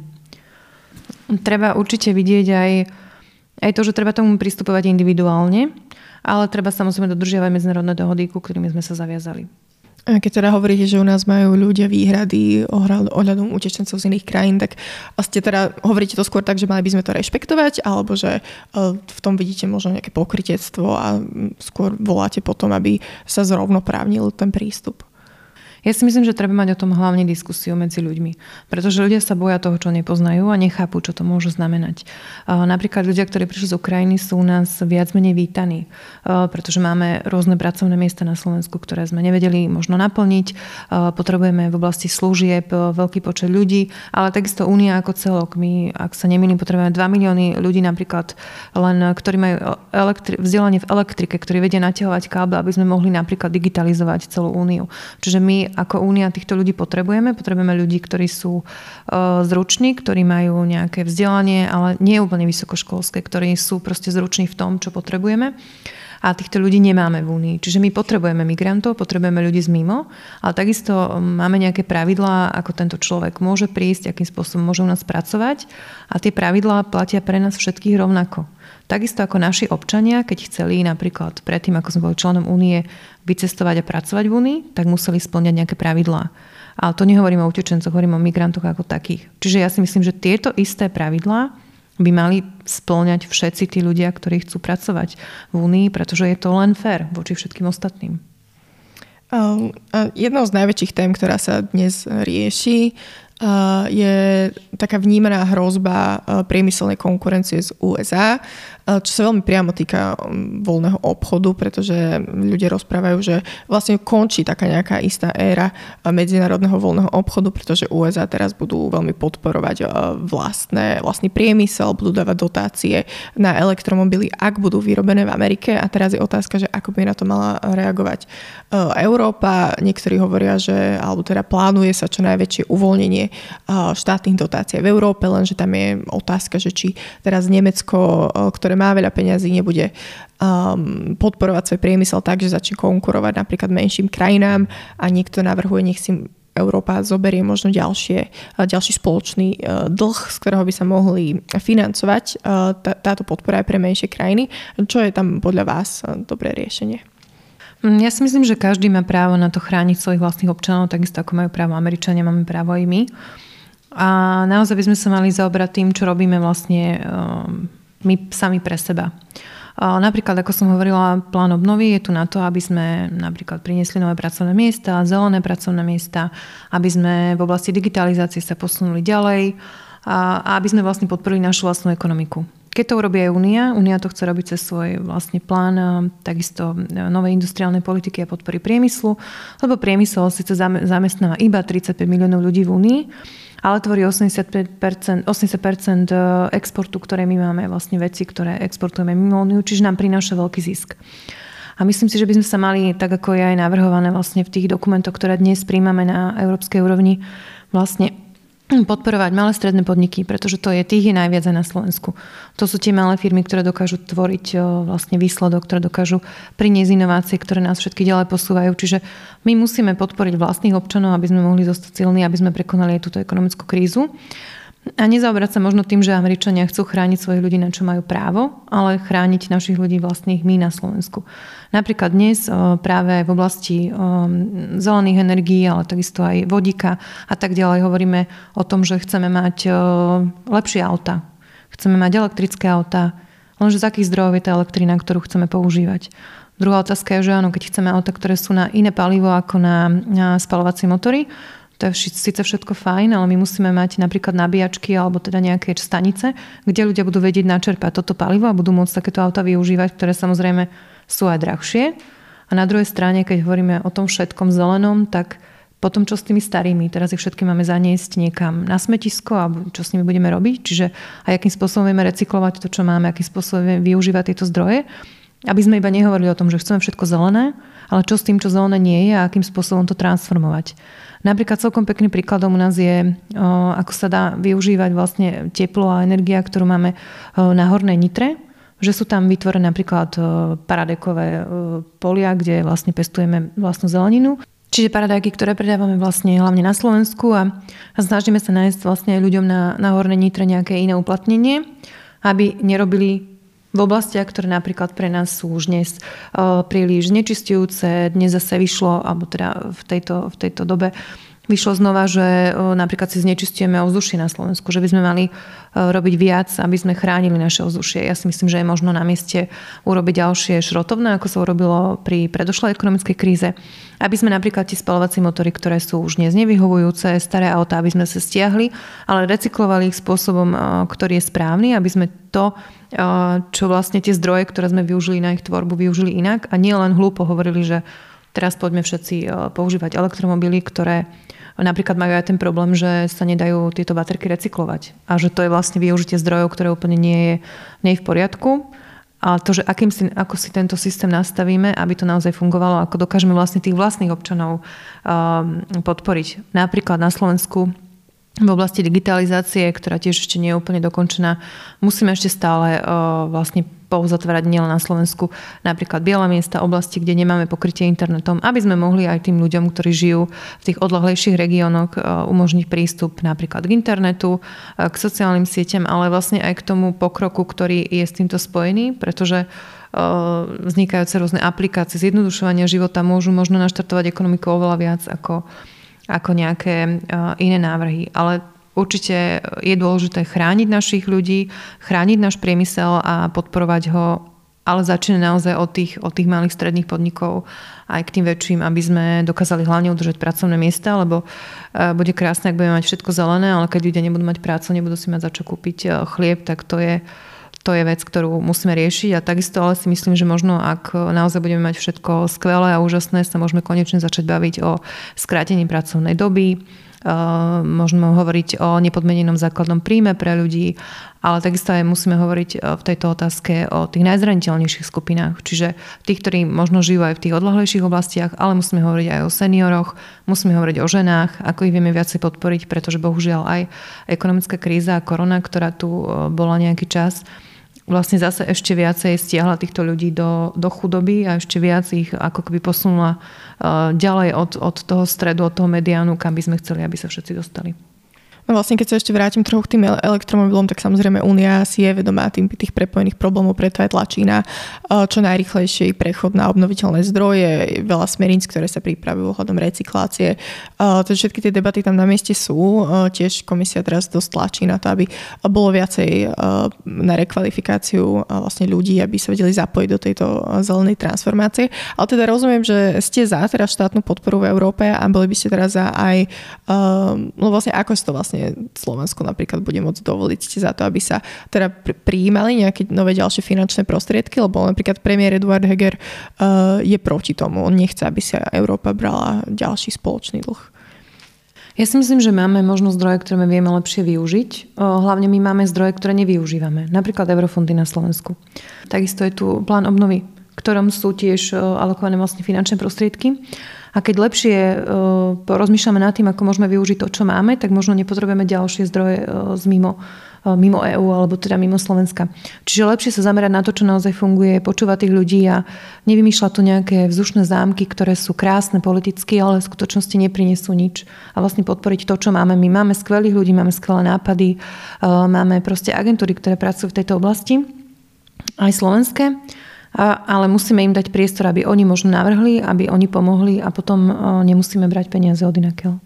Speaker 2: Treba určite vidieť aj, aj to, že treba tomu pristupovať individuálne, ale treba samozrejme dodržiavať medzinárodné dohody, ku ktorými sme sa zaviazali.
Speaker 1: Keď teda hovoríte, že u nás majú ľudia výhrady ohľadom utečencov z iných krajín, tak ste teda hovoríte to skôr tak, že mali by sme to rešpektovať, alebo že e, v tom vidíte možno nejaké pokrytectvo a skôr voláte potom, aby sa zrovnoprávnil ten prístup?
Speaker 2: Ja si myslím, že treba mať o tom hlavne diskusiu medzi ľuďmi, pretože ľudia sa boja toho, čo nepoznajú a nechápu, čo to môže znamenať. Napríklad ľudia, ktorí prišli z Ukrajiny, sú u nás viac menej vítaní, pretože máme rôzne pracovné miesta na Slovensku, ktoré sme nevedeli možno naplniť. Potrebujeme v oblasti služieb veľký počet ľudí, ale takisto Únia ako celok. My, ak sa nemýlim, potrebujeme 2 milióny ľudí napríklad len, ktorí majú elektri- vzdelanie v elektrike, ktorí vedia naťahovať káble, aby sme mohli napríklad digitalizovať celú Úniu. Čiže my ako únia týchto ľudí potrebujeme. Potrebujeme ľudí, ktorí sú e, zruční, ktorí majú nejaké vzdelanie, ale nie úplne vysokoškolské, ktorí sú proste zruční v tom, čo potrebujeme. A týchto ľudí nemáme v Únii. Čiže my potrebujeme migrantov, potrebujeme ľudí z mimo, ale takisto máme nejaké pravidlá, ako tento človek môže prísť, akým spôsobom môže u nás pracovať. A tie pravidlá platia pre nás všetkých rovnako. Takisto ako naši občania, keď chceli napríklad predtým, ako sme boli členom únie, vycestovať a pracovať v únii, tak museli splňať nejaké pravidlá. Ale to nehovorím o utečencoch, hovorím o migrantoch ako takých. Čiže ja si myslím, že tieto isté pravidlá by mali splňať všetci tí ľudia, ktorí chcú pracovať v únii, pretože je to len fér voči všetkým ostatným.
Speaker 1: Jednou z najväčších tém, ktorá sa dnes rieši, je taká vnímaná hrozba priemyselnej konkurencie z USA, čo sa veľmi priamo týka voľného obchodu, pretože ľudia rozprávajú, že vlastne končí taká nejaká istá éra medzinárodného voľného obchodu, pretože USA teraz budú veľmi podporovať vlastné, vlastný priemysel, budú dávať dotácie na elektromobily, ak budú vyrobené v Amerike a teraz je otázka, že ako by na to mala reagovať Európa. Niektorí hovoria, že alebo teda plánuje sa čo najväčšie uvoľnenie štátnych dotácií v Európe, lenže tam je otázka, že či teraz Nemecko, ktoré má veľa peňazí, nebude um, podporovať svoj priemysel tak, že začne konkurovať napríklad menším krajinám a niekto navrhuje, nech si Európa zoberie možno ďalšie, ďalší spoločný dlh, z ktorého by sa mohli financovať táto podpora aj pre menšie krajiny. Čo je tam podľa vás dobré riešenie?
Speaker 2: Mm, ja si myslím, že každý má právo na to chrániť svojich vlastných občanov, takisto ako majú právo Američania, máme právo aj my. A naozaj by sme sa mali zaobrať tým, čo robíme vlastne um, my sami pre seba. Napríklad, ako som hovorila, plán obnovy je tu na to, aby sme napríklad priniesli nové pracovné miesta, zelené pracovné miesta, aby sme v oblasti digitalizácie sa posunuli ďalej a aby sme vlastne podporili našu vlastnú ekonomiku. keď to urobí aj Únia, Únia to chce robiť cez svoj vlastný plán takisto novej industriálnej politiky a podpory priemyslu, lebo priemysel síce zamestnáva iba 35 miliónov ľudí v Únii, ale tvorí 85%, 80% exportu, ktoré my máme, vlastne veci, ktoré exportujeme mimo Úniu, čiže nám prináša veľký zisk. A myslím si, že by sme sa mali, tak ako je aj navrhované vlastne v tých dokumentoch, ktoré dnes príjmame na európskej úrovni, vlastne podporovať malé stredné podniky, pretože to je tých je najviac aj na Slovensku. To sú tie malé firmy, ktoré dokážu tvoriť vlastne výsledok, ktoré dokážu priniesť inovácie, ktoré nás všetky ďalej posúvajú. Čiže my musíme podporiť vlastných občanov, aby sme mohli zostať silní, aby sme prekonali aj túto ekonomickú krízu. A nezaobrať sa možno tým, že Američania chcú chrániť svojich ľudí, na čo majú právo, ale chrániť našich ľudí vlastných my na Slovensku. Napríklad dnes práve v oblasti zelených energií, ale takisto aj vodíka a tak ďalej hovoríme o tom, že chceme mať lepšie auta. Chceme mať elektrické auta, lenže z akých zdrojov je tá elektrina, ktorú chceme používať. Druhá otázka je, že áno, keď chceme auta, ktoré sú na iné palivo ako na, na spalovacie motory, to je síce všetko fajn, ale my musíme mať napríklad nabíjačky alebo teda nejaké stanice, kde ľudia budú vedieť načerpať toto palivo a budú môcť takéto auta využívať, ktoré samozrejme sú aj drahšie. A na druhej strane, keď hovoríme o tom všetkom zelenom, tak potom čo s tými starými? Teraz ich všetky máme zaniesť niekam na smetisko a čo s nimi budeme robiť? Čiže aj akým spôsobom vieme recyklovať to, čo máme, akým spôsobom vieme využívať tieto zdroje. Aby sme iba nehovorili o tom, že chceme všetko zelené, ale čo s tým, čo zelené nie je a akým spôsobom to transformovať. Napríklad celkom pekným príkladom u nás je, ako sa dá využívať vlastne teplo a energia, ktorú máme na Hornej Nitre, že sú tam vytvorené napríklad paradekové polia, kde vlastne pestujeme vlastnú zeleninu. Čiže paradajky, ktoré predávame vlastne hlavne na Slovensku a, snažíme sa nájsť vlastne ľuďom na, na Hornej Nitre nejaké iné uplatnenie, aby nerobili v oblastiach, ktoré napríklad pre nás sú už dnes uh, príliš znečistujúce. Dnes zase vyšlo, alebo teda v tejto, v tejto dobe vyšlo znova, že uh, napríklad si znečistujeme ovzdušie na Slovensku, že by sme mali uh, robiť viac, aby sme chránili naše ovzdušie. Ja si myslím, že je možno na mieste urobiť ďalšie šrotovné, ako sa urobilo pri predošlej ekonomickej kríze. Aby sme napríklad tie spalovacie motory, ktoré sú už dnes nevyhovujúce, staré auta, aby sme sa stiahli, ale recyklovali ich spôsobom, ktorý je správny, aby sme to čo vlastne tie zdroje, ktoré sme využili na ich tvorbu, využili inak a nie len hlúpo hovorili, že teraz poďme všetci používať elektromobily, ktoré napríklad majú aj ten problém, že sa nedajú tieto baterky recyklovať a že to je vlastne využitie zdrojov, ktoré úplne nie je, nie je v poriadku. A to, že akým si, ako si tento systém nastavíme, aby to naozaj fungovalo, ako dokážeme vlastne tých vlastných občanov um, podporiť. Napríklad na Slovensku v oblasti digitalizácie, ktorá tiež ešte nie je úplne dokončená, musíme ešte stále uh, vlastne pouzatvárať nielen na Slovensku napríklad biele miesta, oblasti, kde nemáme pokrytie internetom, aby sme mohli aj tým ľuďom, ktorí žijú v tých odlahlejších regiónoch, uh, umožniť prístup napríklad k internetu, uh, k sociálnym sieťam, ale vlastne aj k tomu pokroku, ktorý je s týmto spojený, pretože vznikajúce rôzne aplikácie zjednodušovania života môžu možno naštartovať ekonomiku oveľa viac ako ako nejaké e, iné návrhy. Ale určite je dôležité chrániť našich ľudí, chrániť náš priemysel a podporovať ho ale začne naozaj od tých, od tých malých stredných podnikov aj k tým väčším, aby sme dokázali hlavne udržať pracovné miesta, lebo e, bude krásne, ak budeme mať všetko zelené, ale keď ľudia nebudú mať prácu, nebudú si mať za čo kúpiť e, chlieb, tak to je, to je vec, ktorú musíme riešiť. A takisto ale si myslím, že možno ak naozaj budeme mať všetko skvelé a úžasné, sa môžeme konečne začať baviť o skrátení pracovnej doby, Môžeme hovoriť o nepodmenenom základnom príjme pre ľudí, ale takisto aj musíme hovoriť e, v tejto otázke o tých najzraniteľnejších skupinách. Čiže tých, ktorí možno žijú aj v tých odlahlejších oblastiach, ale musíme hovoriť aj o senioroch, musíme hovoriť o ženách, ako ich vieme viacej podporiť, pretože bohužiaľ aj ekonomická kríza a korona, ktorá tu e, bola nejaký čas, vlastne zase ešte viacej stiahla týchto ľudí do, do chudoby a ešte viac ich ako keby posunula uh, ďalej od, od toho stredu, od toho mediánu, kam by sme chceli, aby sa všetci dostali.
Speaker 1: Vlastne, keď sa ešte vrátim trochu k tým elektromobilom, tak samozrejme Únia si je vedomá tým, tých prepojených problémov, preto aj tlačí na čo najrychlejší prechod na obnoviteľné zdroje, veľa smerníc, ktoré sa pripravujú ohľadom recyklácie. Takže všetky tie debaty tam na mieste sú. Tiež komisia teraz dosť tlačí na to, aby bolo viacej na rekvalifikáciu vlastne ľudí, aby sa vedeli zapojiť do tejto zelenej transformácie. Ale teda rozumiem, že ste za teraz štátnu podporu v Európe a boli by ste teraz za aj, no vlastne ako si to vlastne vlastne Slovensko napríklad bude môcť dovoliť za to, aby sa teda prijímali nejaké nové ďalšie finančné prostriedky, lebo napríklad premiér Eduard Heger uh, je proti tomu. On nechce, aby sa Európa brala ďalší spoločný dlh.
Speaker 2: Ja si myslím, že máme možno zdroje, ktoré my vieme lepšie využiť. Hlavne my máme zdroje, ktoré nevyužívame. Napríklad eurofondy na Slovensku. Takisto je tu plán obnovy, ktorom sú tiež alokované vlastne finančné prostriedky. A keď lepšie porozmýšľame nad tým, ako môžeme využiť to, čo máme, tak možno nepotrebujeme ďalšie zdroje z mimo E, mimo EÚ alebo teda mimo Slovenska. Čiže lepšie sa zamerať na to, čo naozaj funguje, počúvať tých ľudí a nevymýšľať tu nejaké vzdušné zámky, ktoré sú krásne politicky, ale v skutočnosti neprinesú nič. A vlastne podporiť to, čo máme. My máme skvelých ľudí, máme skvelé nápady, e, máme proste agentúry, ktoré pracujú v tejto oblasti, aj slovenské. Ale musíme im dať priestor, aby oni možno navrhli, aby oni pomohli a potom nemusíme brať peniaze od inakeľ.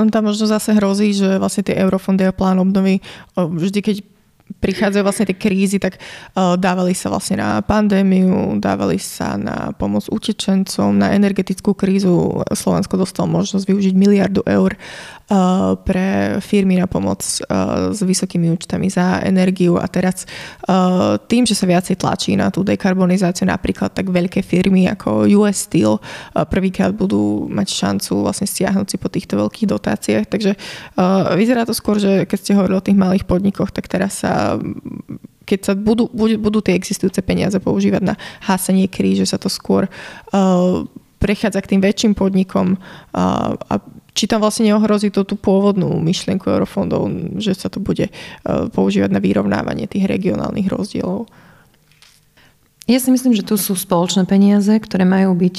Speaker 1: Len tam možno zase hrozí, že vlastne tie eurofondy a plán obnovy vždy, keď prichádzajú vlastne tie krízy, tak uh, dávali sa vlastne na pandémiu, dávali sa na pomoc utečencom, na energetickú krízu. Slovensko dostalo možnosť využiť miliardu eur uh, pre firmy na pomoc uh, s vysokými účtami za energiu a teraz tým, že sa viacej tlačí na tú dekarbonizáciu napríklad, tak veľké firmy ako US Steel prvýkrát budú mať šancu vlastne stiahnuť si po týchto veľkých dotáciách. Takže vyzerá to skôr, že keď ste hovorili o tých malých podnikoch, tak teraz sa keď sa budú, budú, tie existujúce peniaze používať na hásenie kríže, sa to skôr uh, prechádza k tým väčším podnikom uh, a či tam vlastne neohrozí to tú pôvodnú myšlienku eurofondov, že sa to bude uh, používať na vyrovnávanie tých regionálnych rozdielov.
Speaker 2: Ja si myslím, že tu sú spoločné peniaze, ktoré majú byť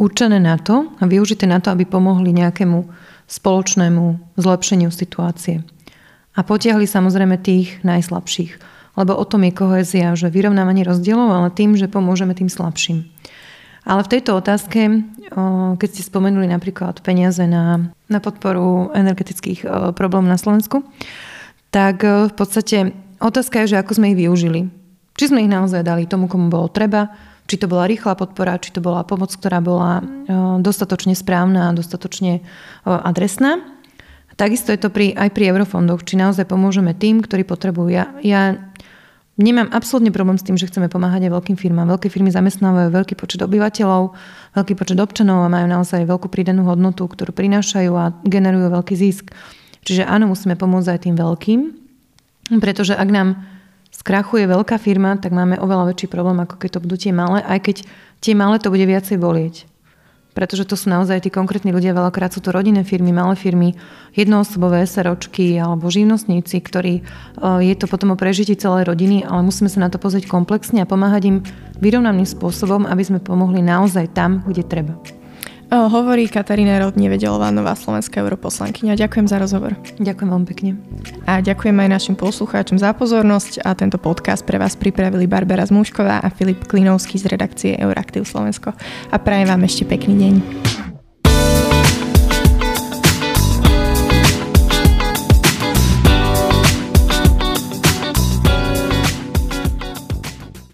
Speaker 2: určené na to a využité na to, aby pomohli nejakému spoločnému zlepšeniu situácie a potiahli samozrejme tých najslabších. Lebo o tom je kohezia, že vyrovnávanie rozdielov, ale tým, že pomôžeme tým slabším. Ale v tejto otázke, keď ste spomenuli napríklad peniaze na, na podporu energetických problémov na Slovensku, tak v podstate otázka je, že ako sme ich využili. Či sme ich naozaj dali tomu, komu bolo treba, či to bola rýchla podpora, či to bola pomoc, ktorá bola dostatočne správna a dostatočne adresná. Takisto je to pri, aj pri eurofondoch, či naozaj pomôžeme tým, ktorí potrebujú. Ja, ja nemám absolútne problém s tým, že chceme pomáhať aj veľkým firmám. Veľké firmy zamestnávajú veľký počet obyvateľov, veľký počet občanov a majú naozaj veľkú pridanú hodnotu, ktorú prinášajú a generujú veľký zisk. Čiže áno, musíme pomôcť aj tým veľkým, pretože ak nám skrachuje veľká firma, tak máme oveľa väčší problém, ako keď to budú tie malé, aj keď tie malé to bude viacej bolieť pretože to sú naozaj tí konkrétni ľudia, veľakrát sú to rodinné firmy, malé firmy, jednoosobové SROčky alebo živnostníci, ktorí e, je to potom o prežití celej rodiny, ale musíme sa na to pozrieť komplexne a pomáhať im vyrovnaným spôsobom, aby sme pomohli naozaj tam, kde treba.
Speaker 1: Hovorí Katarína Rod Nevedelová, nová slovenská europoslankyňa. Ďakujem za rozhovor.
Speaker 2: Ďakujem veľmi pekne.
Speaker 1: A ďakujem aj našim poslucháčom za pozornosť a tento podcast pre vás pripravili Barbara Zmúšková a Filip Klinovský z redakcie Euraktiv Slovensko. A prajem vám ešte pekný deň.